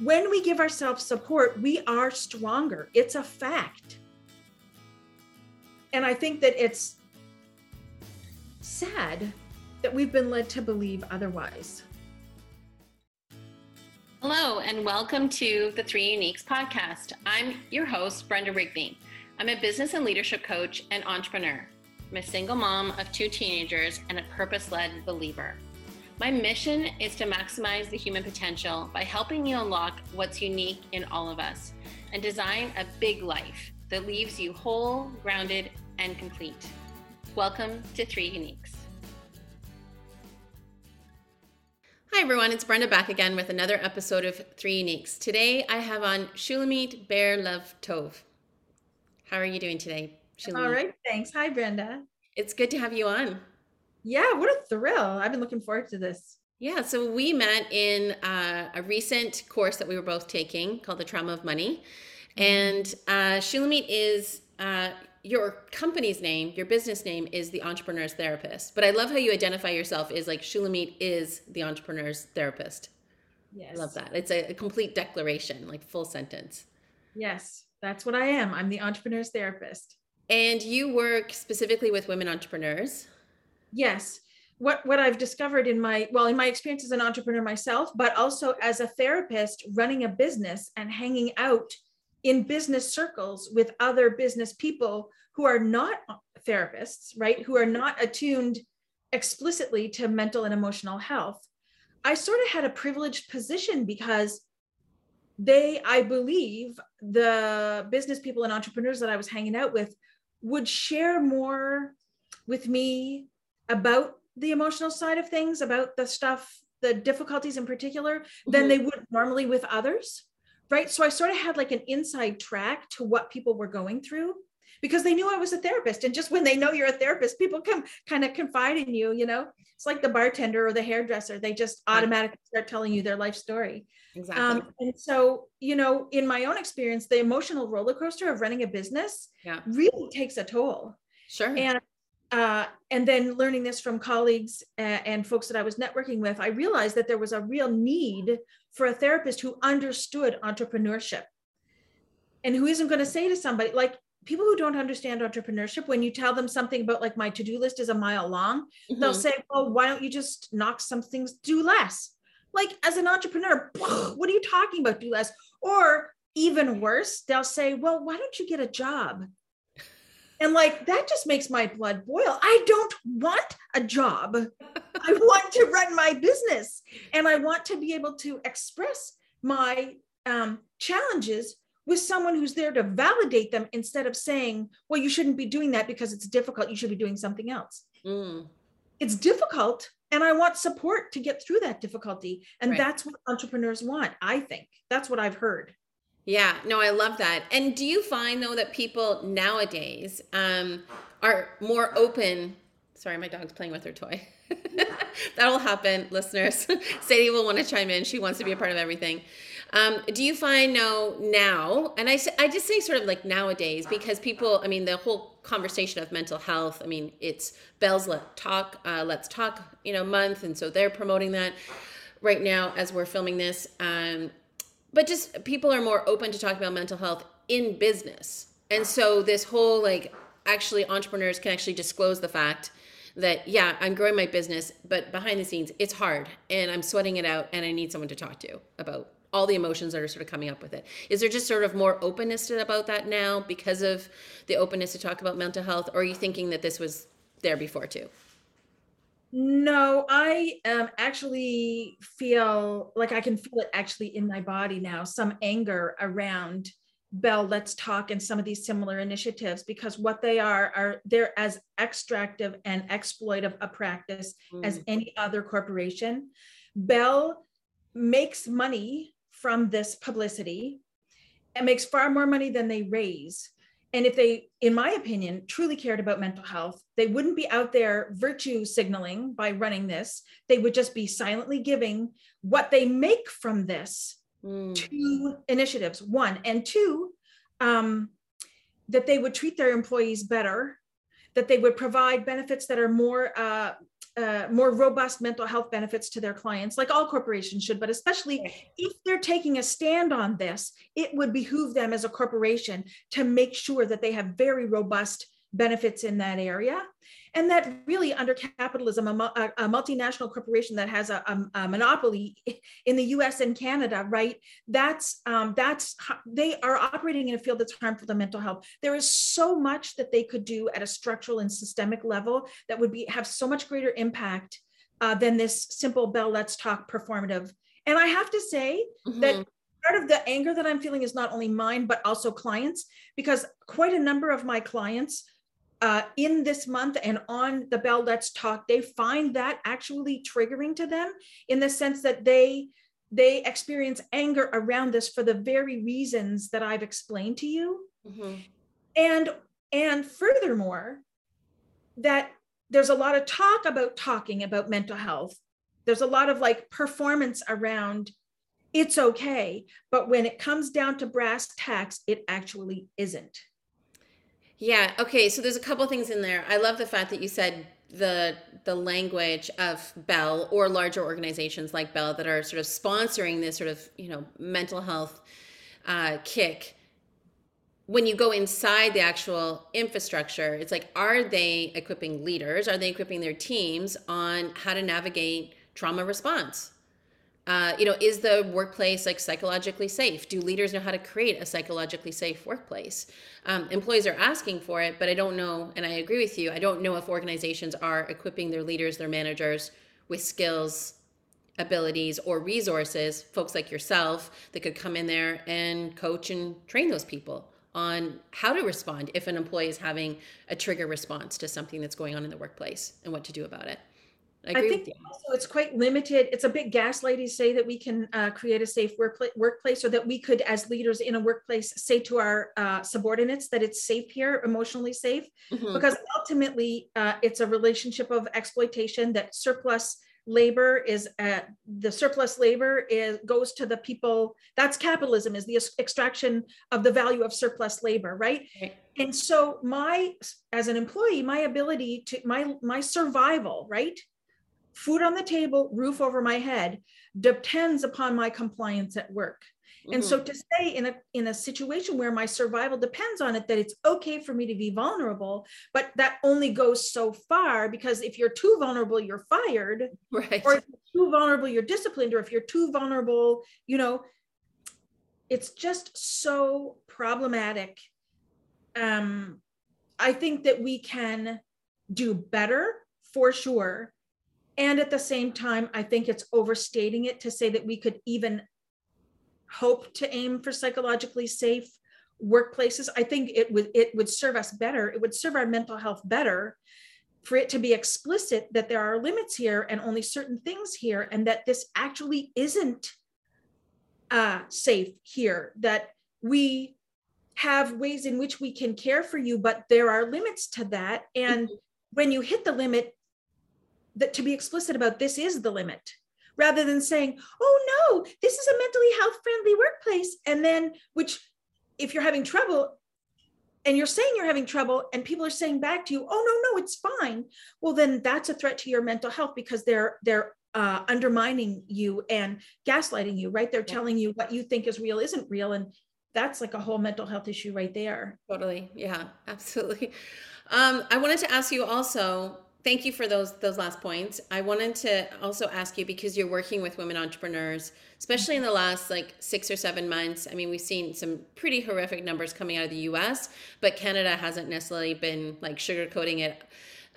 when we give ourselves support, we are stronger. It's a fact. And I think that it's sad that we've been led to believe otherwise. Hello, and welcome to the Three Uniques podcast. I'm your host, Brenda Rigney. I'm a business and leadership coach and entrepreneur. I'm a single mom of two teenagers and a purpose led believer. My mission is to maximize the human potential by helping you unlock what's unique in all of us and design a big life that leaves you whole, grounded, and complete. Welcome to Three Uniques. Hi everyone, it's Brenda back again with another episode of Three Uniques. Today I have on Shulamit Ber Levtov. How are you doing today, Shulamit? All right, thanks. Hi Brenda. It's good to have you on. Yeah, what a thrill. I've been looking forward to this. Yeah, so we met in uh, a recent course that we were both taking called The Trauma of Money. Mm-hmm. And uh, Shulamit is uh, your company's name, your business name is the Entrepreneur's Therapist. But I love how you identify yourself as like Shulamit is the Entrepreneur's Therapist. Yes. I love that. It's a, a complete declaration, like full sentence. Yes, that's what I am. I'm the Entrepreneur's Therapist. And you work specifically with women entrepreneurs. Yes. What what I've discovered in my well in my experience as an entrepreneur myself, but also as a therapist running a business and hanging out in business circles with other business people who are not therapists, right? Who are not attuned explicitly to mental and emotional health. I sort of had a privileged position because they, I believe, the business people and entrepreneurs that I was hanging out with would share more with me about the emotional side of things, about the stuff, the difficulties in particular, mm-hmm. than they would normally with others. Right. So I sort of had like an inside track to what people were going through because they knew I was a therapist. And just when they know you're a therapist, people come kind of confide in you, you know, it's like the bartender or the hairdresser. They just automatically start telling you their life story. Exactly. Um, and so, you know, in my own experience, the emotional roller coaster of running a business yeah. really takes a toll. Sure. And uh, and then learning this from colleagues and, and folks that I was networking with, I realized that there was a real need for a therapist who understood entrepreneurship. And who isn't going to say to somebody like people who don't understand entrepreneurship when you tell them something about like my to-do list is a mile long mm-hmm. they'll say well why don't you just knock some things do less? Like as an entrepreneur what are you talking about do less? Or even worse they'll say well why don't you get a job and like that just makes my blood boil. I don't want a job. I want to run my business and I want to be able to express my um, challenges with someone who's there to validate them instead of saying, well, you shouldn't be doing that because it's difficult. You should be doing something else. Mm. It's difficult. And I want support to get through that difficulty. And right. that's what entrepreneurs want, I think. That's what I've heard. Yeah, no, I love that. And do you find though that people nowadays um, are more open? Sorry, my dog's playing with her toy. That'll happen, listeners. Sadie will want to chime in. She wants to be a part of everything. Um, do you find no now, and I, I just say sort of like nowadays because people, I mean, the whole conversation of mental health, I mean, it's Bell's Let Talk, uh, Let's Talk, you know, month. And so they're promoting that right now as we're filming this. Um, but just people are more open to talk about mental health in business. And so this whole like actually entrepreneurs can actually disclose the fact that yeah, I'm growing my business, but behind the scenes it's hard and I'm sweating it out and I need someone to talk to about all the emotions that are sort of coming up with it. Is there just sort of more openness about that now because of the openness to talk about mental health or are you thinking that this was there before too? No, I um, actually feel like I can feel it actually in my body now, some anger around Bell Let's Talk and some of these similar initiatives because what they are are they're as extractive and exploitive a practice mm. as any other corporation. Bell makes money from this publicity and makes far more money than they raise and if they, in my opinion, truly cared about mental health, they wouldn't be out there virtue signaling by running this. They would just be silently giving what they make from this mm. to initiatives. One and two, um, that they would treat their employees better, that they would provide benefits that are more uh, uh, more robust mental health benefits to their clients, like all corporations should, but especially if they're taking a stand on this, it would behoove them as a corporation to make sure that they have very robust benefits in that area and that really under capitalism a, a, a multinational corporation that has a, a, monopoly in the us and canada right? That's um, that's they are operating in a field that's harmful to mental health. There is so much that they could do at a structural and systemic level that would be have so much greater impact uh, than this simple bell let's talk performative. And i have to say mm-hmm. that part of the anger that i'm feeling is not only mine but also clients because quite a number of my clients uh, in this month and on the Bell Let's Talk, they find that actually triggering to them in the sense that they they experience anger around this for the very reasons that I've explained to you. Mm-hmm. And and furthermore, that there's a lot of talk about talking about mental health. There's a lot of like performance around it's okay, but when it comes down to brass tacks, it actually isn't. Yeah. Okay. So there's a couple things in there. I love the fact that you said the the language of Bell or larger organizations like Bell that are sort of sponsoring this sort of you know mental health uh, kick. When you go inside the actual infrastructure, it's like, are they equipping leaders? Are they equipping their teams on how to navigate trauma response? Uh, you know, is the workplace like psychologically safe? Do leaders know how to create a psychologically safe workplace? Um, employees are asking for it, but I don't know, and I agree with you, I don't know if organizations are equipping their leaders, their managers with skills, abilities, or resources, folks like yourself that could come in there and coach and train those people on how to respond if an employee is having a trigger response to something that's going on in the workplace and what to do about it. I, I think also it's quite limited. It's a bit gaslighty say that we can uh, create a safe workplace, workplace, or that we could, as leaders in a workplace, say to our uh, subordinates that it's safe here, emotionally safe, mm-hmm. because ultimately uh, it's a relationship of exploitation. That surplus labor is uh, the surplus labor is goes to the people. That's capitalism is the extraction of the value of surplus labor, right? right? And so my, as an employee, my ability to my my survival, right? Food on the table, roof over my head depends upon my compliance at work. Mm-hmm. And so mm-hmm. to say in a in a situation where my survival depends on it that it's okay for me to be vulnerable, but that only goes so far because if you're too vulnerable, you're fired. Right. Or if you're too vulnerable, you're disciplined, or if you're too vulnerable, you know, it's just so problematic. Um, I think that we can do better for sure and at the same time, I think it's overstating it to say that we could even hope to aim for psychologically safe workplaces. I think it would it would serve us better. It would serve our mental health better for it to be explicit that there are limits here and only certain things here, and that this actually isn't uh, safe here. That we have ways in which we can care for you, but there are limits to that. And mm-hmm. when you hit the limit, that to be explicit about this is the limit rather than saying oh no this is a mentally health friendly workplace. And then which if you're having trouble and you're saying you're having trouble and people are saying back to you oh no no it's fine. Well then that's a threat to your mental health because they're they're uh, undermining you and gaslighting you right? They're yeah. telling you what you think is real isn't real and that's like a whole mental health issue right there. Totally. Yeah absolutely. Um, i wanted to ask you also thank you for those those last points. I wanted to also ask you because you're working with women entrepreneurs, especially in the last like six or seven months. I mean, we've seen some pretty horrific numbers coming out of the U.S., but Canada hasn't necessarily been like sugarcoating it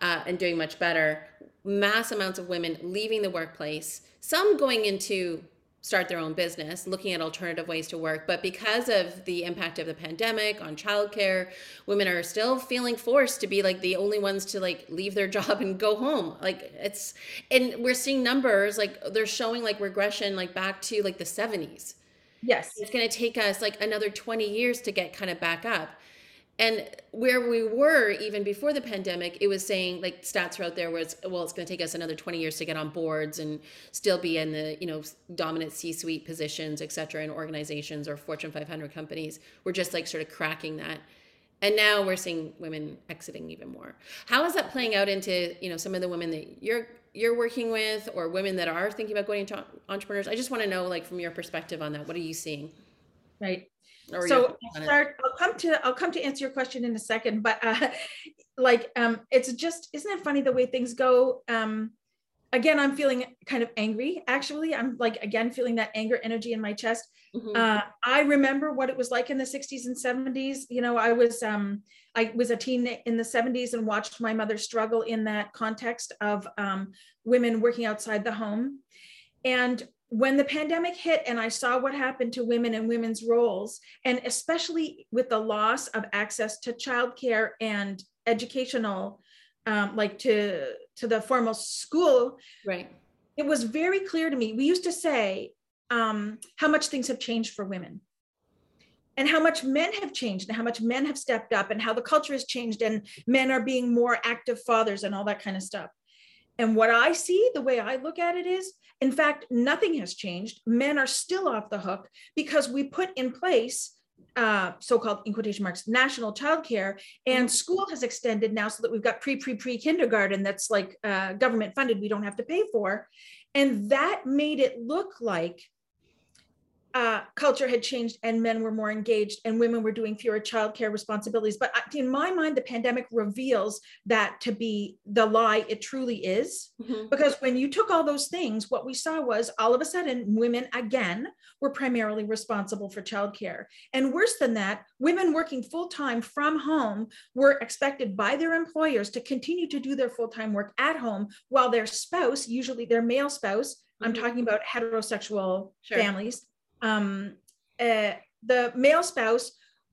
uh, and doing much better. Mass amounts of women leaving the workplace, some going into start their own business, looking at alternative ways to work. But because of the impact of the pandemic on childcare, women are still feeling forced to be like the only ones to like leave their job and go home. Like it's, and we're seeing numbers like they're showing like regression like back to like the 70s. Yes. It's going to take us like another 20 years to get kind of back up. And where we were even before the pandemic, it was saying like stats are out there where it's well, it's going to take us another 20 years to get on boards and still be in the you know dominant C-suite positions, et cetera, in organizations or Fortune 500 companies. We're just like sort of cracking that. and now we're seeing women exiting even more. How is that playing out into you know some of the women that you're you're working with or women that are thinking about going into entrepreneurs? I just want to know like from your perspective on that. What are you seeing? Right or so I'll start i'll come to i'll come to answer your question in a second but uh like um it's just isn't it funny the way things go? Um again i'm feeling kind of angry actually. I'm like again feeling that anger energy in my chest. Mm-hmm. uh, i remember what it was like in the 60s and 70s you know i was um, i was a teen in the 70s and watched my mother struggle in that context of um, women working outside the home. And when the pandemic hit and i saw what happened to women and women's roles and especially with the loss of access to childcare and educational um, like to to the formal school right. it was very clear to me we used to say um, how much things have changed for women. And how much men have changed and how much men have stepped up and how the culture has changed and men are being more active fathers and all that kind of stuff and what i see the way i look at it is in fact nothing has changed men are still off the hook because we put in place uh, so-called in quotation marks national childcare and mm-hmm. school has extended now so that we've got pre pre pre kindergarten that's like uh, government funded we don't have to pay for and that made it look like uh, culture had changed and men were more engaged and women were doing fewer childcare responsibilities. But in my mind, the pandemic reveals that to be the lie it truly is. Mm-hmm. Because when you took all those things, what we saw was all of a sudden women again were primarily responsible for childcare. And worse than that, women working full time from home were expected by their employers to continue to do their full time work at home while their spouse, usually their male spouse, mm-hmm. I'm talking about heterosexual sure. families, um, uh, the male spouse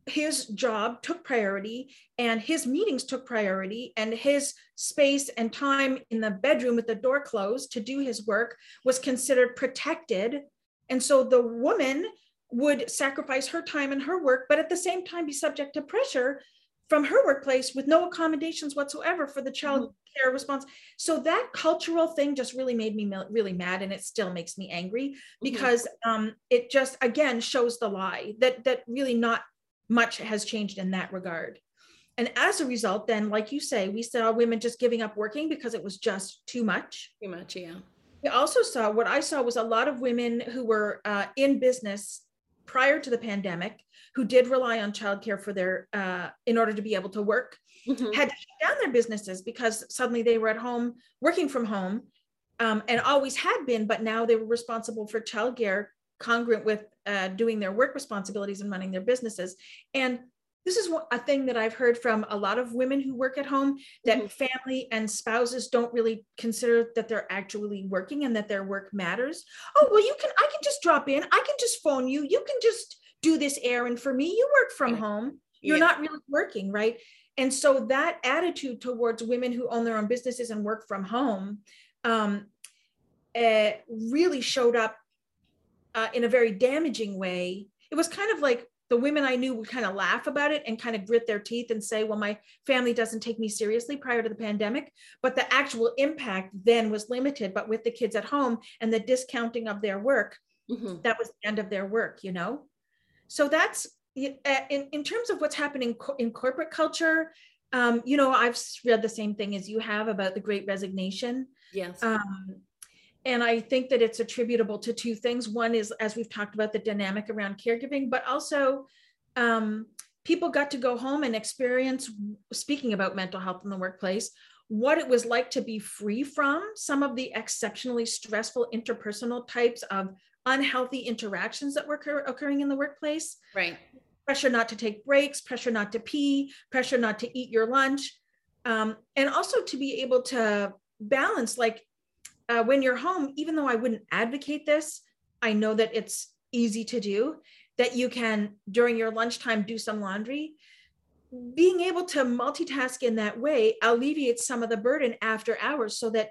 his job took priority and his meetings took priority and his space and time in the bedroom with the door closed to do his work was considered protected. And so the woman would sacrifice her time and her work but at the same time be subject to pressure from her workplace with no accommodations whatsoever for the child mm-hmm. care response. So that cultural thing just really made me really mad, and it still makes me angry mm-hmm. because mm-hmm. um, it just again shows the lie that that really not much has changed in that regard. And as a result, then, like you say, we saw women just giving up working because it was just too much. Too much, yeah. We also saw what I saw was a lot of women who were uh, in business prior to the pandemic who did rely on childcare for their uh, in order to be able to work mm-hmm. had to shut down their businesses because suddenly they were at home working from home um, and always had been but now they were responsible for childcare congruent with uh, doing their work responsibilities and running their businesses and this is a thing that I've heard from a lot of women who work at home that mm-hmm. family and spouses don't really consider that they're actually working and that their work matters. Oh, well, you can, I can just drop in. I can just phone you. You can just do this errand for me. You work from home. You're yeah. not really working, right? And so that attitude towards women who own their own businesses and work from home um, uh, really showed up uh, in a very damaging way. It was kind of like the women I knew would kind of laugh about it and kind of grit their teeth and say, well, my family doesn't take me seriously prior to the pandemic. But the actual impact then was limited. But with the kids at home and the discounting of their work, mm-hmm. that was the end of their work, you know? So that's in, in terms of what's happening in corporate culture. Um, you know, I've read the same thing as you have about the great resignation. Yes. Um, and I think that it's attributable to two things. One is, as we've talked about, the dynamic around caregiving, but also um, people got to go home and experience, speaking about mental health in the workplace, what it was like to be free from some of the exceptionally stressful interpersonal types of unhealthy interactions that were occur- occurring in the workplace. Right. Pressure not to take breaks, pressure not to pee, pressure not to eat your lunch. Um, and also to be able to balance like uh, when you're home, even though I wouldn't advocate this, I know that it's easy to do, that you can, during your lunchtime, do some laundry. Being able to multitask in that way alleviates some of the burden after hours so that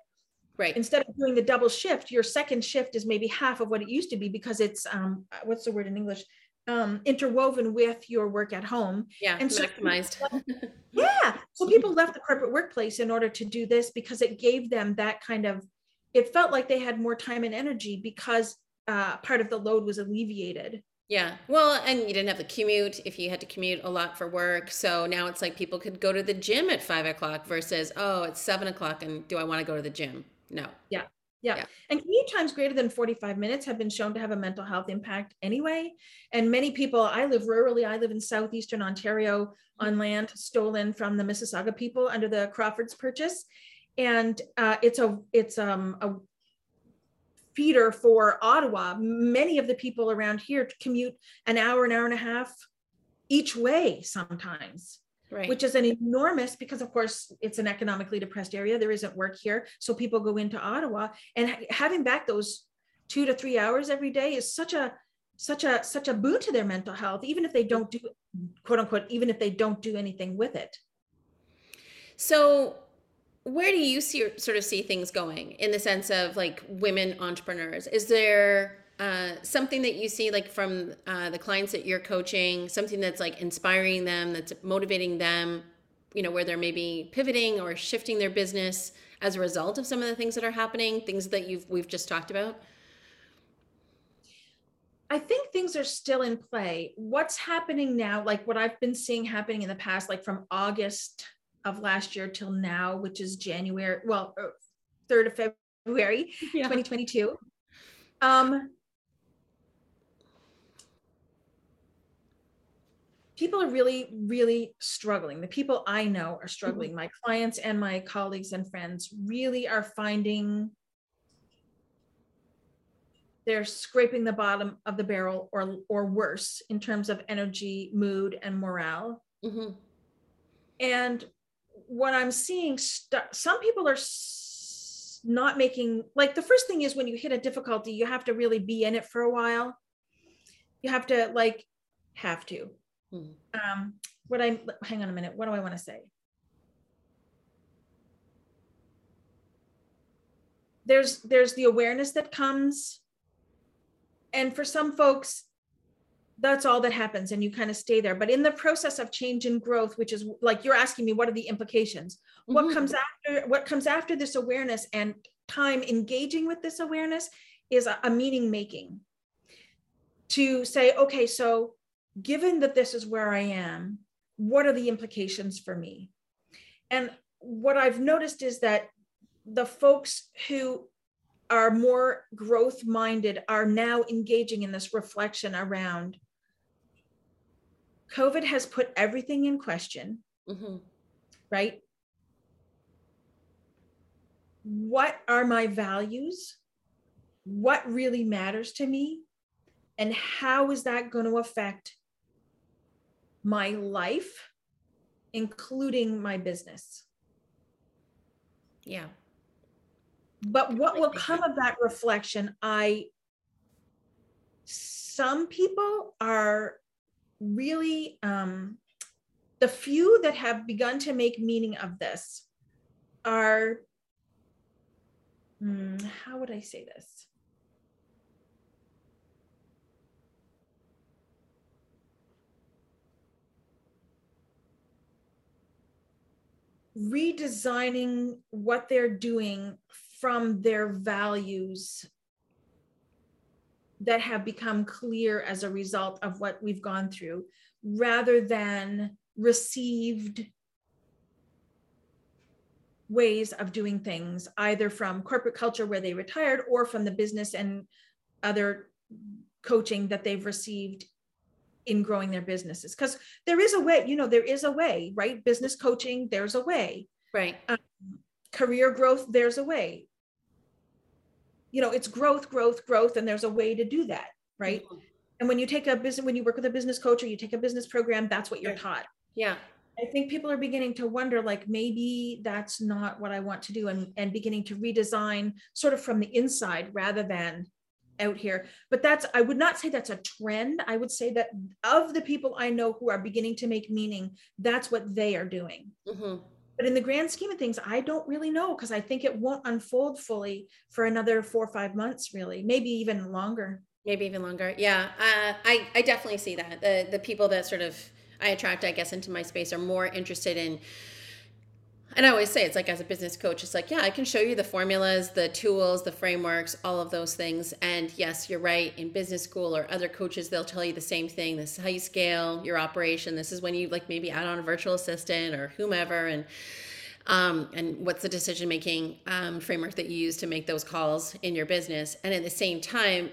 right instead of doing the double shift your second shift is maybe half of what it used to be because it's um what's the word in english um interwoven with your work at home yeah and maximized so yeah so people left the corporate workplace in order to do this because it gave them that kind of it felt like they had more time and energy because uh, part of the load was alleviated. Yeah. Well, and you didn't have the commute if you had to commute a lot for work. So now it's like people could go to the gym at five o'clock versus, oh, it's seven o'clock and do I want to go to the gym? No. Yeah. Yeah. yeah. And commute times greater than 45 minutes have been shown to have a mental health impact anyway. And many people, I live rurally, I live in southeastern Ontario on land stolen from the Mississauga people under the Crawfords Purchase. And uh, it's a it's um, a feeder for Ottawa. Many of the people around here commute an hour, an hour and a half each way sometimes. Right. Which is an enormous because, of course, it's an economically depressed area. There isn't work here, so people go into Ottawa, and having back those two to three hours every day is such a such a such a boon to their mental health even if they don't do quote unquote even if they don't do anything with it so where do you see sort of see things going in the sense of like women entrepreneurs is there uh, something that you see like from uh, the clients that you're coaching something that's like inspiring them that's motivating them you know where they're maybe pivoting or shifting their business as a result of some of the things that are happening things that you've we've just talked about I think things are still in play. What's happening now, like what I've been seeing happening in the past, like from August of last year till now, which is January, well, 3rd uh, of February, yeah. 2022. Um, people are really, really struggling. The people I know are struggling. Mm-hmm. My clients and my colleagues and friends really are finding they're scraping the bottom of the barrel or or worse in terms of energy, mood, and morale. Mm-hmm. And what I'm seeing, st- some people are s- not making like the first thing is when you hit a difficulty, you have to really be in it for a while. You have to like have to. Hmm. Um, what I hang on a minute. What do I want to say? There's there's the awareness that comes, and for some folks, that's all that happens and you kind of stay there but in the process of change and growth which is like you're asking me what are the implications mm-hmm. what comes after what comes after this awareness and time engaging with this awareness is a, a meaning making to say okay so given that this is where i am what are the implications for me and what i've noticed is that the folks who are more growth minded are now engaging in this reflection around COVID has put everything in question, mm-hmm. right? What are my values? What really matters to me? And how is that going to affect my life, including my business? Yeah. But what will come of that reflection? I, some people are really um, the few that have begun to make meaning of this are hmm, how would i say this redesigning what they're doing from their values that have become clear as a result of what we've gone through rather than received ways of doing things either from corporate culture where they retired or from the business and other coaching that they've received in growing their businesses because there is a way you know there is a way right? Business coaching there's a way. Right. Um, career growth there's a way. You know it's growth growth growth and there's a way to do that right? Mm-hmm. and when you take a business when you work with a business coach or you take a business program that's what you're taught. Yeah. I think people are beginning to wonder like maybe that's not what i want to do and and beginning to redesign sort of from the inside rather than out here. But that's i would not say that's a trend. I would say that of the people i know who are beginning to make meaning that's what they are doing. Mm-hmm. But in the grand scheme of things i don't really know because i think it won't unfold fully for another four or five months really. Maybe even longer. Maybe even longer. Yeah uh, i i definitely see that. The the people that sort of i attract i guess into my space are more interested in And I always say it's like as a business coach, it's like, yeah, I can show you the formulas, the tools, the frameworks, all of those things. And yes, you're right. In business school or other coaches, they'll tell you the same thing. This is how you scale your operation. This is when you like maybe add on a virtual assistant or whomever. And um, and what's the decision making um, framework that you use to make those calls in your business. And at the same time,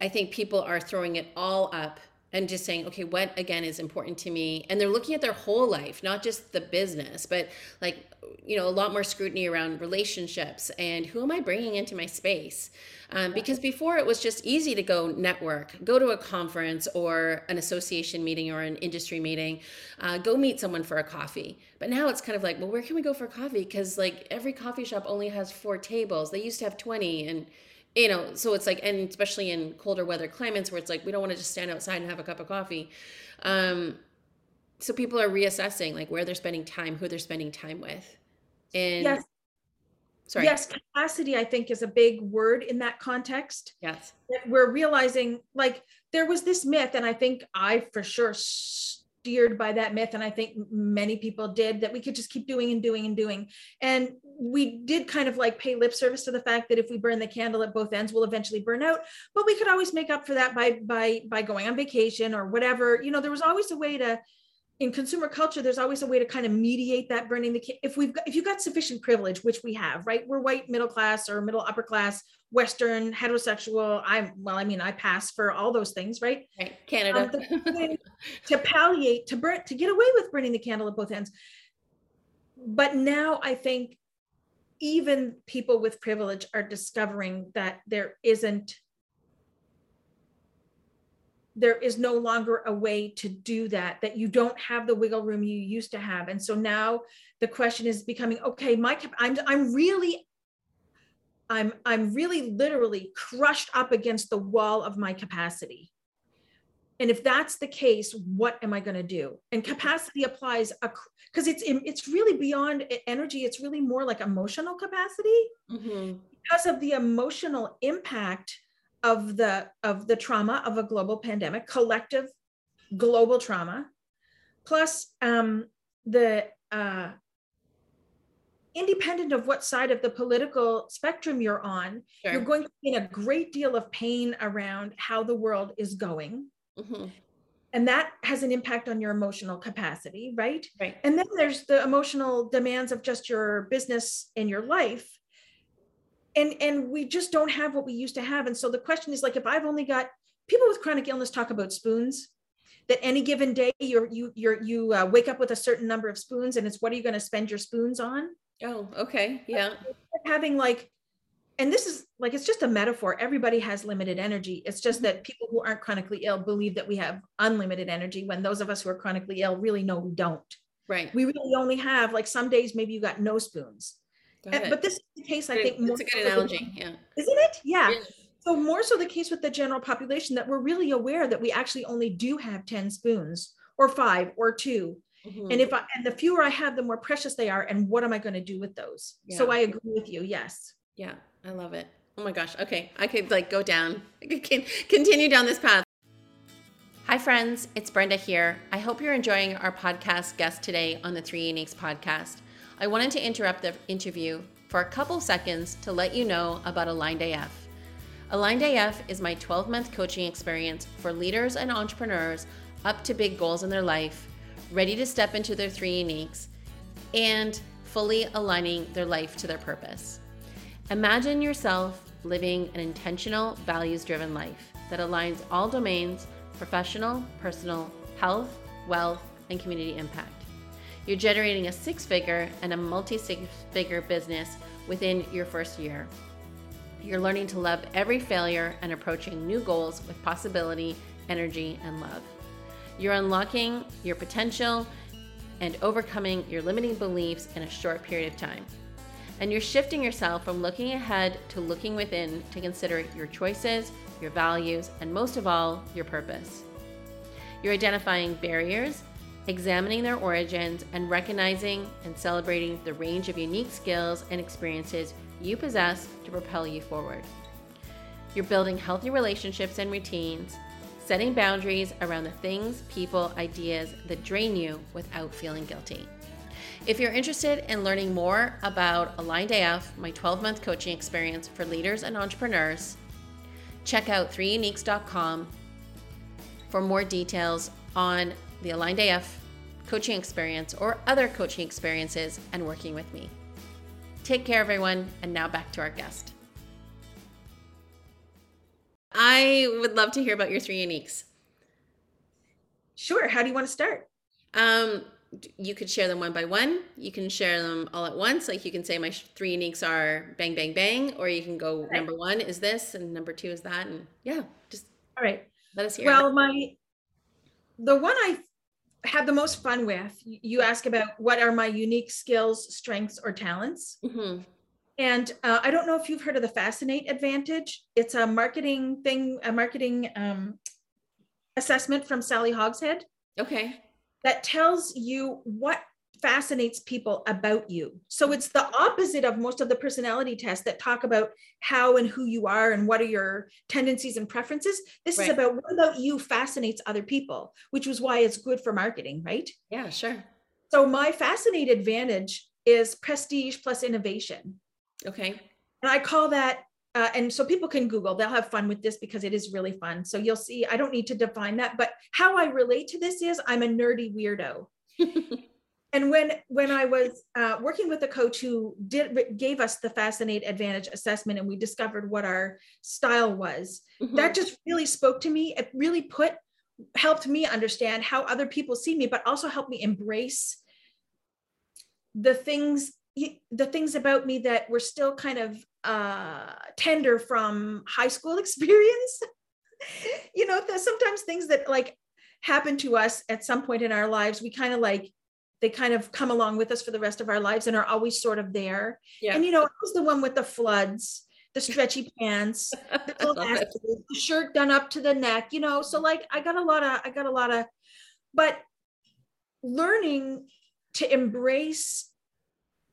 I think people are throwing it all up and just saying, okay, what again is important to me? And they're looking at their whole life, not just the business, but like, you know, a lot more scrutiny around relationships and who am I bringing into my space? Um, because before it was just easy to go network, go to a conference or an association meeting or an industry meeting, uh, go meet someone for a coffee. But now it's kind of like, well, where can we go for coffee? Because like every coffee shop only has four tables. They used to have 20 and you know so it's like and especially in colder weather climates where it's like we don't want to just stand outside and have a cup of coffee. Um so people are reassessing like where they're spending time who they're spending time with. And yes. Sorry. Yes capacity i think is a big word in that context. Yes. We're realizing like there was this myth and i think i for sure steered by that myth and i think many people did that we could just keep doing and doing and doing. And we did kind of like pay lip service to the fact that if we burn the candle at both ends we'll eventually burn out. But we could always make up for that by by by going on vacation or whatever. You know there was always a way to in consumer culture there's always a way to kind of mediate that burning the if we've got if you've got sufficient privilege which we have right? We're white middle class or middle upper class western heterosexual i'm well i mean i pass for all those things right? Right canada. Um, to palliate to burn to get away with burning the candle at both ends. But now i think even people with privilege are discovering that there isn't there is no longer a way to do that that you don't have the wiggle room you used to have. And so now the question is becoming okay my i'm i'm really i'm i'm really literally crushed up against the wall of my capacity. And if that's the case what am i going to do? And capacity applies because it's it's really beyond energy. It's really more like emotional capacity. Mm-hmm. because of the emotional impact of the of the trauma of a global pandemic collective global trauma plus um, the uh, independent of what side of the political spectrum you're on sure. you're going to be in a great deal of pain around how the world is going mm-hmm. and that has an impact on your emotional capacity right right and then there's the emotional demands of just your business and your life and and we just don't have what we used to have. And so the question is like if i've only got people with chronic illness talk about spoons that any given day you're you you're you uh, wake up with a certain number of spoons and it's what are you going to spend your spoons on? Oh okay yeah. Having like and this is like it's just a metaphor. Everybody has limited energy. It's just that people who aren't chronically ill believe that we have unlimited energy when those of us who are chronically ill really know we don't. Right. We really only have like some days maybe you got no spoons but this is the case, I think. It's a good analogy. Yeah. Isn't it? Yeah. yeah. So more so the case with the general population that we're really aware that we actually only do have 10 spoons or five or 2 mm-hmm. And if I, and the fewer I have, the more precious they are. And what am I going to do with those? Yeah. So I agree with you. Yes. Yeah. I love it. Oh my gosh. Okay. I could like go down, I could continue down this path. Hi, friends. It's Brenda here. I hope you're enjoying our podcast guest today on the Three Uniques podcast. I wanted to interrupt the interview for a couple seconds to let you know about Aligned AF. Aligned AF is my 12 month coaching experience for leaders and entrepreneurs up to big goals in their life, ready to step into their three uniques, and fully aligning their life to their purpose. Imagine yourself living an intentional, values driven life that aligns all domains professional, personal, health, wealth, and community impact. You're generating a six figure and a multi six figure business within your first year. You're learning to love every failure and approaching new goals with possibility, energy, and love. You're unlocking your potential and overcoming your limiting beliefs in a short period of time. And you're shifting yourself from looking ahead to looking within to consider your choices, your values, and most of all, your purpose. You're identifying barriers examining their origins, and recognizing and celebrating the range of unique skills and experiences you possess to propel you forward. You're building healthy relationships and routines, setting boundaries around the things, people, ideas that drain you without feeling guilty. If you're interested in learning more about Aligned AF, my 12 month coaching experience for leaders and entrepreneurs, check out 3uniques.com for more details on the Aligned AF coaching experience or other coaching experiences and working with me. Take care, everyone, and now back to our guest. I would love to hear about your three uniques. Sure. How do you want to start? Um, you could share them one by one. You can share them all at once. Like you can say my three uniques are bang, bang, bang, or you can go right. number one is this and number two is that. And yeah, just all right. Let us hear. Well, my the one I have the most fun with. You ask about what are my unique skills, strengths, or talents. Mm-hmm. And uh, I don't know if you've heard of the Fascinate Advantage. It's a marketing thing, a marketing um, assessment from Sally Hogshead. Okay. That tells you what fascinates people about you. So it's the opposite of most of the personality tests that talk about how and who you are and what are your tendencies and preferences. This right. is about what about you fascinates other people, which was why it's good for marketing, right? Yeah, sure. So my fascinate advantage is prestige plus innovation. Okay. And I call that, uh, and so people can Google, they'll have fun with this because it is really fun. So you'll see, I don't need to define that, but how I relate to this is I'm a nerdy weirdo. and when when I was uh, working with a coach who did gave us the Fascinate Advantage assessment, and we discovered what our style was, mm-hmm. that just really spoke to me. It really put helped me understand how other people see me, but also helped me embrace the things the things about me that were still kind of uh, tender from high school experience. you know, sometimes things that like happen to us at some point in our lives, we kind of like they kind of come along with us for the rest of our lives and are always sort of there. Yeah. And you know, I was the one with the floods, the stretchy pants, the, the shirt done up to the neck, you know. So like I got a lot of, I got a lot of, but learning to embrace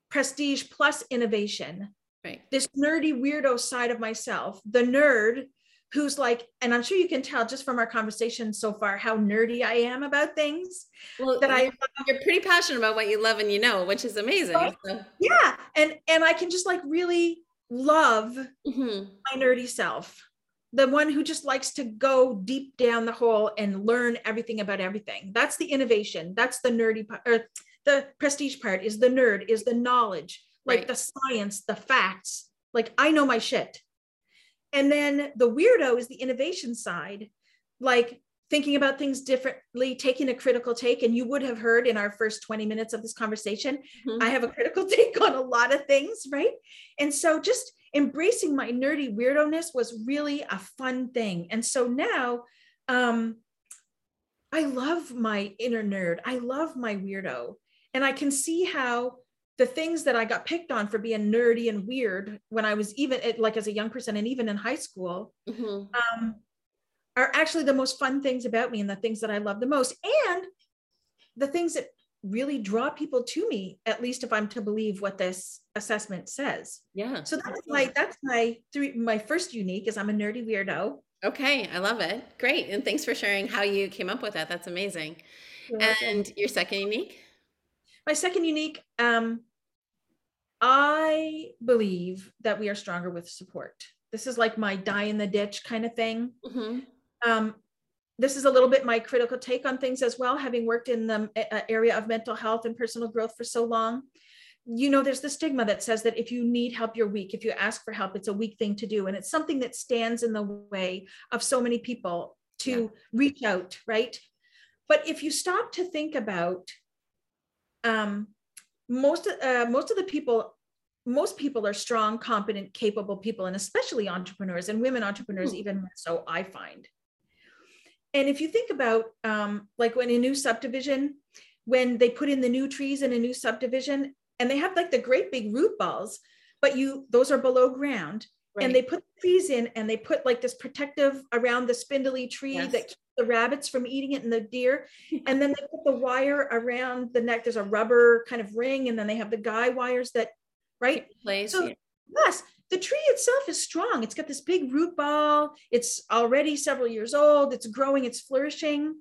prestige plus innovation. Right. This nerdy weirdo side of myself, the nerd who's like, and I'm sure you can tell just from our conversation so far how nerdy I am about things. Well, that I you're pretty passionate about what you love and you know, which is amazing. So. Yeah, and and I can just like really love mm-hmm. my nerdy self. The one who just likes to go deep down the hole and learn everything about everything. That's the innovation. That's the nerdy part, or the prestige part is the nerd, is the knowledge, like right. the science, the facts. Like I know my shit. And then the weirdo is the innovation side, like thinking about things differently, taking a critical take. And you would have heard in our first 20 minutes of this conversation, mm-hmm. I have a critical take on a lot of things, right? And so just embracing my nerdy weirdo-ness was really a fun thing. And so now um, I love my inner nerd. I love my weirdo. And I can see how the things that I got picked on for being nerdy and weird when I was even like as a young person and even in high school mm-hmm. um, are actually the most fun things about me and the things that I love the most. And the things that really draw people to me, at least if I'm to believe what this assessment says. Yeah. So that's my that's my three my first unique is I'm a nerdy weirdo. Okay, I love it. Great. And thanks for sharing how you came up with that. That's amazing. and your second unique? My second unique, um, I believe that we are stronger with support. This is like my die in the ditch kind of thing. Mm-hmm. Um, this is a little bit my critical take on things as well, having worked in the uh, area of mental health and personal growth for so long. You know, there's the stigma that says that if you need help, you're weak. If you ask for help, it's a weak thing to do. And it's something that stands in the way of so many people to yeah. reach out, right? But if you stop to think about um, most uh, most of the people most people are strong competent capable people and especially entrepreneurs and women entrepreneurs mm. even more so i find and if you think about um, like when a new subdivision when they put in the new trees in a new subdivision and they have like the great big root balls but you those are below ground right. and they put trees in and they put like this protective around the spindly tree yes. that the rabbits from eating it and the deer. And then they put the wire around the neck. There's a rubber kind of ring, and then they have the guy wires that, right? Place. So, yes, the tree itself is strong. It's got this big root ball. It's already several years old. It's growing, it's flourishing.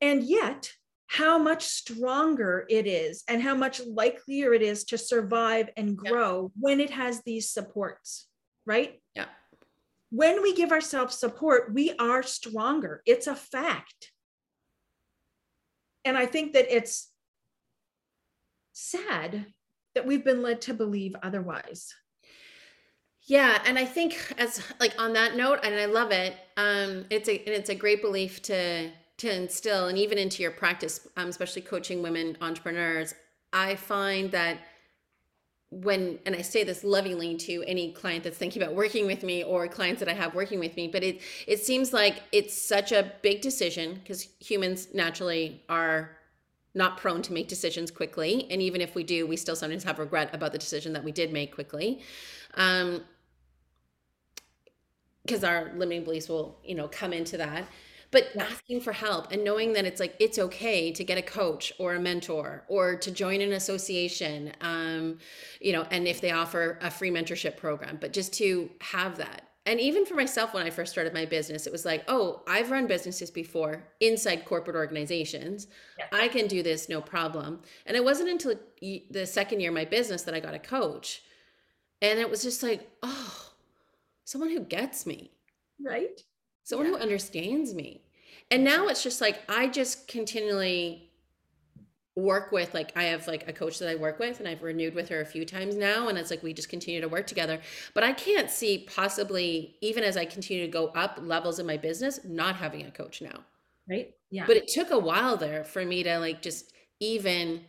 And yet, how much stronger it is and how much likelier it is to survive and grow yeah. when it has these supports, right? Yeah. When we give ourselves support, we are stronger. It's a fact. And I think that it's sad that we've been led to believe otherwise. Yeah, and I think as like on that note, and I love it. Um, it's a and it's a great belief to to instill and even into your practice um, especially coaching women entrepreneurs i find that when and i say this lovingly to any client that's thinking about working with me or clients that i have working with me but it it seems like it's such a big decision because humans naturally are not prone to make decisions quickly. And even if we do we still sometimes have regret about the decision that we did make quickly. Um because our limiting beliefs will you know come into that but asking for help and knowing that it's like it's okay to get a coach or a mentor or to join an association um, you know and if they offer a free mentorship program but just to have that. And even for myself when i first started my business it was like oh i've run businesses before inside corporate organizations. Yeah. i can do this no problem. And it wasn't until the second year of my business that i got a coach. And it was just like oh someone who gets me. Right someone yeah. who understands me. And now it's just like I just continually work with like I have like a coach that I work with and I've renewed with her a few times now and it's like we just continue to work together. But I can't see possibly even as I continue to go up levels in my business not having a coach now. Right? Yeah. But it took a while there for me to like just even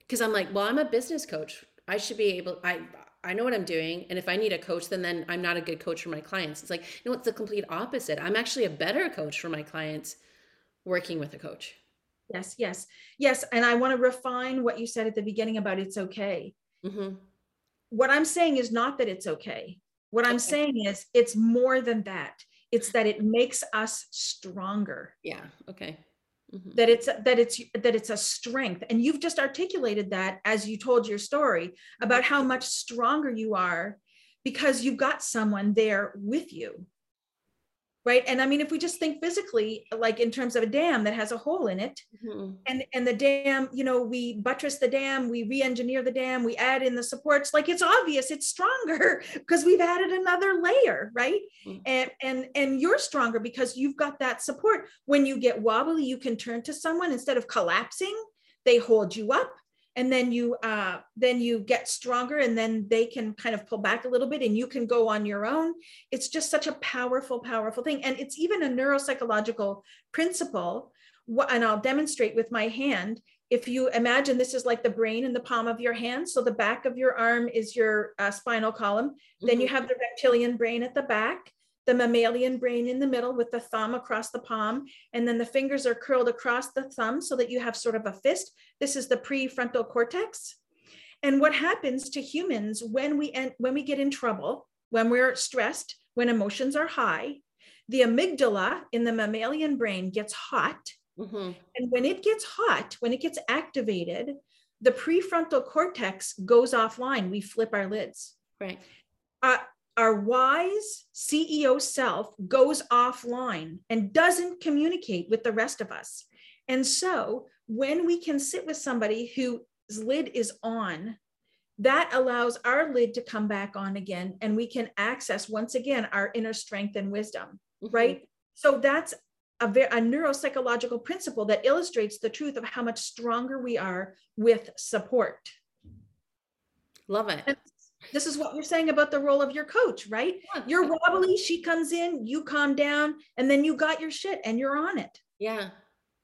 because I'm like, well, I'm a business coach. I should be able I I know what I'm doing. And if I need a coach, then then I'm not a good coach for my clients. It's like, no, it's the complete opposite. I'm actually a better coach for my clients working with a coach. Yes, yes, yes. And I want to refine what you said at the beginning about it's okay. Mm-hmm. What I'm saying is not that it's okay. What I'm saying is it's more than that. It's that it makes us stronger. Yeah. Okay. Mm-hmm. that it's that it's that it's a strength and you've just articulated that as you told your story about how much stronger you are because you've got someone there with you right? And i mean if we just think physically like in terms of a dam that has a hole in it mm-hmm. and and the dam you know we buttress the dam we re-engineer the dam we add in the supports like it's obvious it's stronger because we've added another layer right? Mm-hmm. and and and you're stronger because you've got that support. When you get wobbly you can turn to someone. Instead of collapsing they hold you up and then you uh, then you get stronger and then they can kind of pull back a little bit and you can go on your own it's just such a powerful powerful thing and it's even a neuropsychological principle and i'll demonstrate with my hand if you imagine this is like the brain in the palm of your hand so the back of your arm is your uh, spinal column mm-hmm. then you mm-hmm. have the reptilian brain at the back the mammalian brain in the middle with the thumb across the palm, and then the fingers are curled across the thumb so that you have sort of a fist. This is the prefrontal cortex. And what happens to humans when we when we get in trouble, when we're stressed, when emotions are high, the amygdala in the mammalian brain gets hot. Mm-hmm. And when it gets hot, when it gets activated, the prefrontal cortex goes offline. We flip our lids. Right. Uh, our wise CEO self goes offline and doesn't communicate with the rest of us. And so when we can sit with somebody whose lid is on, that allows our lid to come back on again and we can access once again our inner strength and wisdom, mm-hmm. right? So that's a, a neuropsychological principle that illustrates the truth of how much stronger we are with support. Love it. And this is what you're saying about the role of your coach, right? Yeah. You're wobbly, she comes in, you calm down, and then you got your shit and you're on it. Yeah.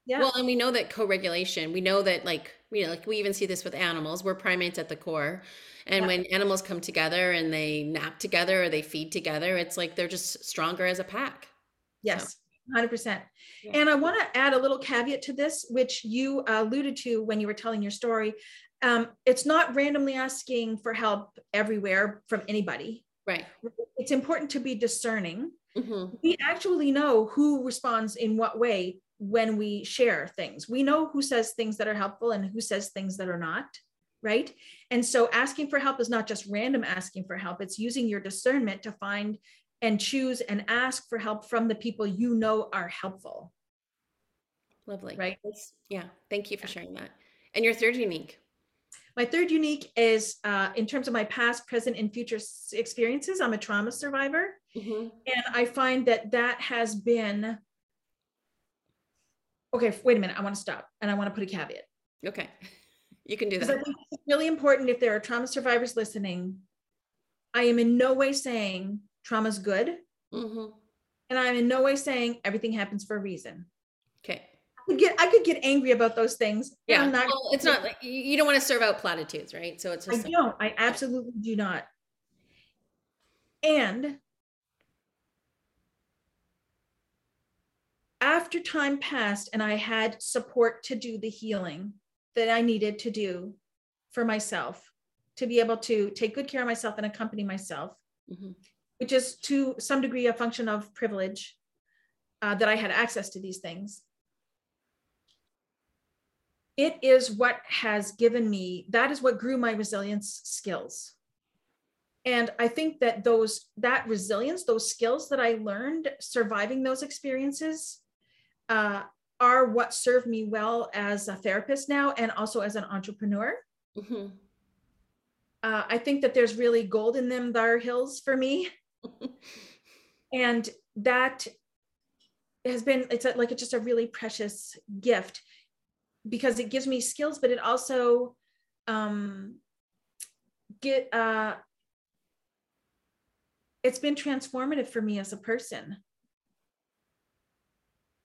Yeah. Well, and we know that co-regulation, we know that like, you know, like we even see this with animals. We're primates at the core. And yeah. when animals come together and they nap together or they feed together, it's like they're just stronger as a pack. Yes. So. 100%. Yeah. And I want to add a little caveat to this, which you alluded to when you were telling your story um, it's not randomly asking for help everywhere from anybody. Right. It's important to be discerning. Mm-hmm. We actually know who responds in what way when we share things. We know who says things that are helpful and who says things that are not. Right. And so asking for help is not just random asking for help, it's using your discernment to find and choose and ask for help from the people you know are helpful. Lovely. Right. Yeah. Thank you for sharing that. And your third unique. My third unique is uh, in terms of my past, present, and future experiences. I'm a trauma survivor. Mm-hmm. And I find that that has been. Okay, wait a minute. I want to stop and I want to put a caveat. Okay. You can do that. I think it's really important if there are trauma survivors listening. I am in no way saying trauma's good. Mm-hmm. And I'm in no way saying everything happens for a reason. Okay could get I could get angry about those things. Yeah, not, well, it's not like you don't want to serve out platitudes, right? So it's just I don't. I absolutely do not. And after time passed and I had support to do the healing that I needed to do for myself, to be able to take good care of myself and accompany myself, mm-hmm. which is to some degree a function of privilege uh, that I had access to these things it is what has given me that is what grew my resilience skills and i think that those that resilience those skills that i learned surviving those experiences uh, are what served me well as a therapist now and also as an entrepreneur mm-hmm. uh, i think that there's really gold in them thar hills for me and that has been it's a, like it's just a really precious gift because it gives me skills, but it also um, get uh, it's been transformative for me as a person.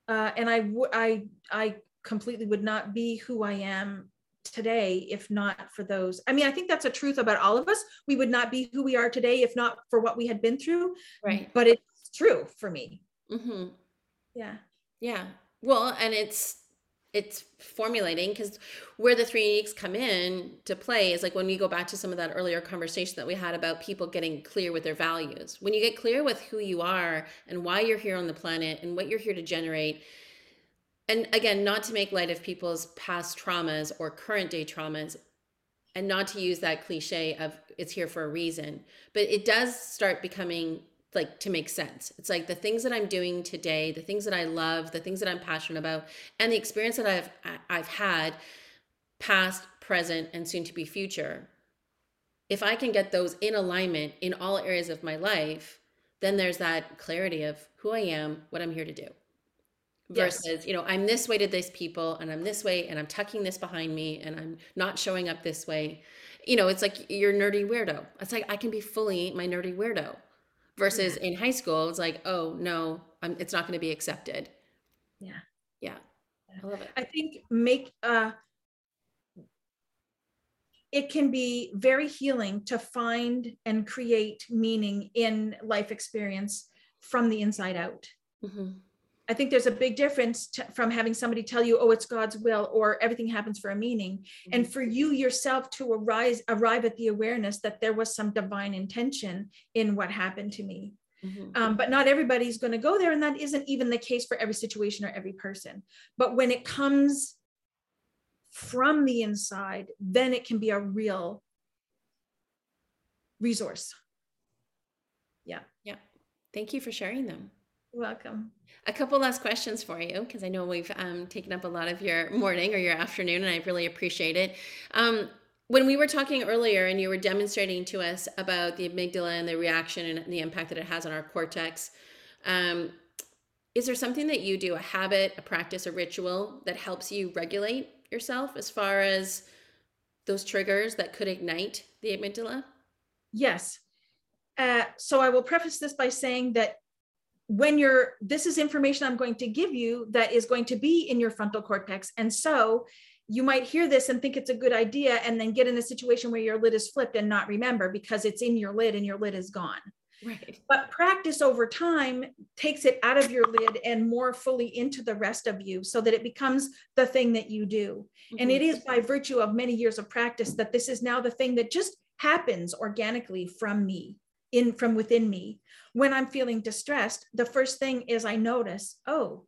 Uh, and I, w- I, I completely would not be who I am today if not for those. I mean, I think that's a truth about all of us. We would not be who we are today if not for what we had been through. Right. But it's true for me. Mm-hmm. Yeah. Yeah. Well, and it's it's formulating because where the three uniques come in to play is like when we go back to some of that earlier conversation that we had about people getting clear with their values. When you get clear with who you are and why you're here on the planet and what you're here to generate and again not to make light of people's past traumas or current day traumas and not to use that cliche of it's here for a reason but it does start becoming like to make sense. It's like the things that I'm doing today, the things that I love, the things that I'm passionate about, and the experience that I've I've had past, present, and soon to be future. If I can get those in alignment in all areas of my life, then there's that clarity of who I am, what I'm here to do. Versus, yes. you know, I'm this way to these people and I'm this way and I'm tucking this behind me and I'm not showing up this way. You know, it's like you're nerdy weirdo. It's like I can be fully my nerdy weirdo versus in high school it's like oh no I'm, it's not going to be accepted. Yeah. Yeah. I love it. I think make uh it can be very healing to find and create meaning in life experience from the inside out. Mm-hmm. I think there's a big difference to, from having somebody tell you, "Oh, it's God's will," or "Everything happens for a meaning," mm-hmm. and for you yourself to arise, arrive at the awareness that there was some divine intention in what happened to me. Mm-hmm. Um, but not everybody's going to go there, and that isn't even the case for every situation or every person. But when it comes from the inside, then it can be a real resource. Yeah. Yeah. Thank you for sharing them. Welcome. A couple last questions for you because I know we've um, taken up a lot of your morning or your afternoon, and I really appreciate it. Um, when we were talking earlier and you were demonstrating to us about the amygdala and the reaction and the impact that it has on our cortex, um, is there something that you do, a habit, a practice, a ritual that helps you regulate yourself as far as those triggers that could ignite the amygdala? Yes. Uh, so I will preface this by saying that when you're this is information i'm going to give you that is going to be in your frontal cortex. And so you might hear this and think it's a good idea and then get in a situation where your lid is flipped and not remember because it's in your lid and your lid is gone. Right. But practice over time takes it out of your lid and more fully into the rest of you so that it becomes the thing that you do. Mm-hmm. and it is by virtue of many years of practice that this is now the thing that just happens organically from me in from within me when I'm feeling distressed, the first thing is I notice, oh,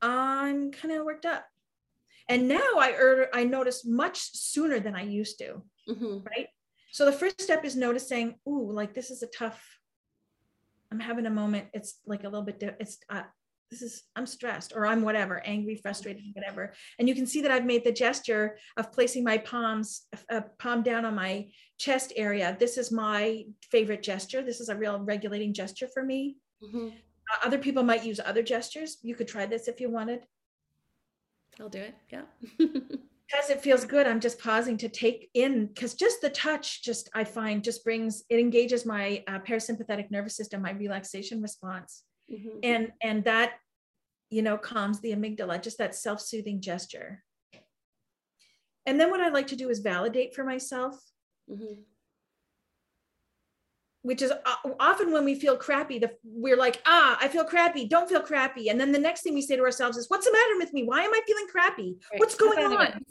I'm kind of worked up. And now I er- I notice much sooner than I used to. Mm-hmm. Right. So the first step is noticing, ooh, like this is a tough. I'm having a moment. It's like a little bit. Di- it's uh, this is i'm stressed or i'm whatever angry frustrated whatever. And you can see that i've made the gesture of placing my palms uh, palm down on my chest area. This is my favorite gesture. This is a real regulating gesture for me. Mm-hmm. uh, other people might use other gestures. You could try this if you wanted. I'll do it. Yeah. Because it feels good i'm just pausing to take in because just the touch just i find just brings it engages my uh, parasympathetic nervous system my relaxation response. Mm-hmm. and and that you know calms the amygdala just that self-soothing gesture. And then what i like to do is validate for myself. Mm-hmm. which is uh, often when we feel crappy the, we're like ah i feel crappy. Don't feel crappy. And then the next thing we say to ourselves is what's the matter with me? Why am i feeling crappy? Right. what's going on?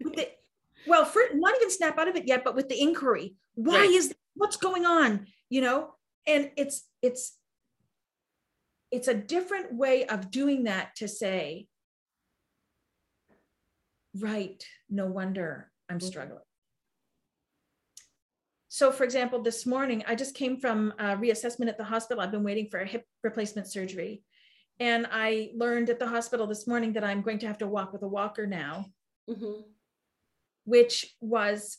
The, well for not even snap out of it yet but with the inquiry. Why right. is what's going on? You know? And it's it's it's a different way of doing that to say, right, no wonder I'm mm-hmm. struggling. So, for example, this morning, I just came from a reassessment at the hospital. I've been waiting for a hip replacement surgery. And I learned at the hospital this morning that I'm going to have to walk with a walker now, mm-hmm. which was,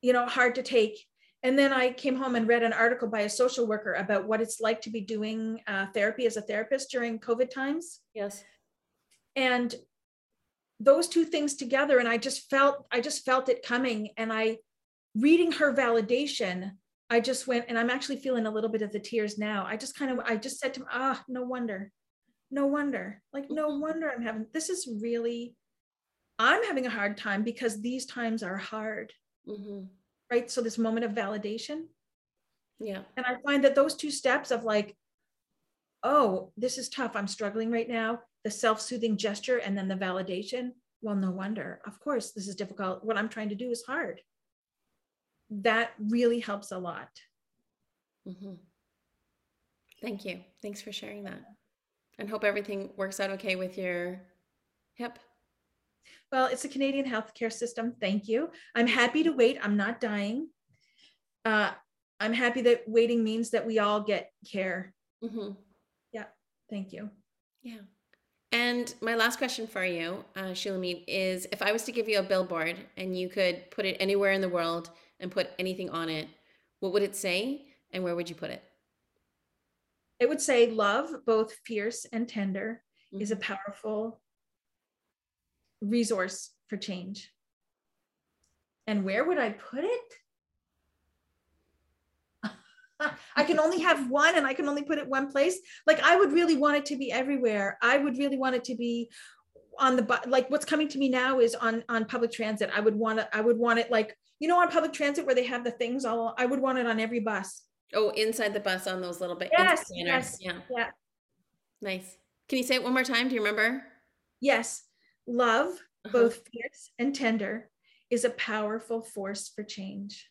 you know, hard to take and then I came home and read an article by a social worker about what it's like to be doing uh, therapy as a therapist during COVID times. Yes. And those two things together, and I just felt, I just felt it coming. And I, reading her validation, I just went, and I'm actually feeling a little bit of the tears now. I just kind of, I just said to him, ah, no wonder, no wonder, like no mm-hmm. wonder I'm having. This is really, I'm having a hard time because these times are hard. Mm-hmm right? So this moment of validation. Yeah. And I find that those two steps of like, oh, this is tough. I'm struggling right now. The self soothing gesture and then the validation. Well, no wonder. Of course, this is difficult. What I'm trying to do is hard. That really helps a lot. Mm-hmm. Thank you. Thanks for sharing that. And hope everything works out okay with your hip. Well, it's a Canadian healthcare system. Thank you. I'm happy to wait. I'm not dying. Uh, I'm happy that waiting means that we all get care. Mm-hmm. Yeah. Thank you. Yeah. And my last question for you, uh, Shulamit, is if I was to give you a billboard and you could put it anywhere in the world and put anything on it, what would it say and where would you put it? It would say, Love, both fierce and tender, mm-hmm. is a mm-hmm. powerful resource for change. And where would I put it? I can only have one and I can only put it one place. Like I would really want it to be everywhere. I would really want it to be on the like what's coming to me now is on on public transit. I would want it I would want it like you know on public transit where they have the things all I would want it on every bus. Oh, inside the bus on those little bit. Yes, yes, yeah. Yeah. Nice. Can you say it one more time? Do you remember? Yes. Love, uh-huh. both fierce and tender, is a powerful force for change.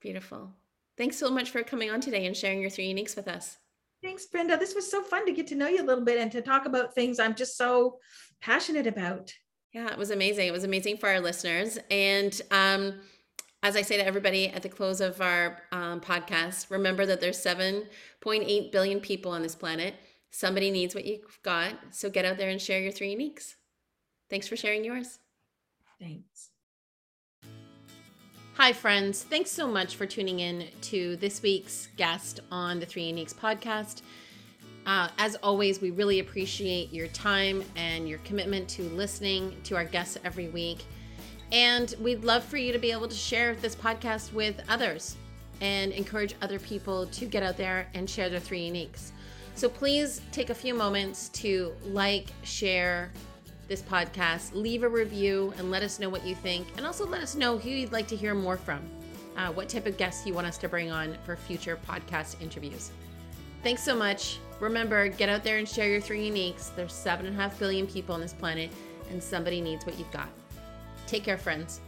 Beautiful. Thanks so much for coming on today and sharing your three uniques with us. Thanks, Brenda. This was so fun to get to know you a little bit and to talk about things I'm just so passionate about. Yeah, it was amazing. It was amazing for our listeners. And um, as I say to everybody at the close of our um, podcast, remember that there's 7.8 billion people on this planet. Somebody needs what you've got. So get out there and share your three uniques. Thanks for sharing yours. Thanks. Hi, friends. Thanks so much for tuning in to this week's guest on the Three Uniques podcast. Uh, as always, we really appreciate your time and your commitment to listening to our guests every week. And we'd love for you to be able to share this podcast with others and encourage other people to get out there and share their three uniques. So please take a few moments to like, share, this podcast, leave a review and let us know what you think. And also let us know who you'd like to hear more from, uh, what type of guests you want us to bring on for future podcast interviews. Thanks so much. Remember, get out there and share your three uniques. There's seven and a half billion people on this planet, and somebody needs what you've got. Take care, friends.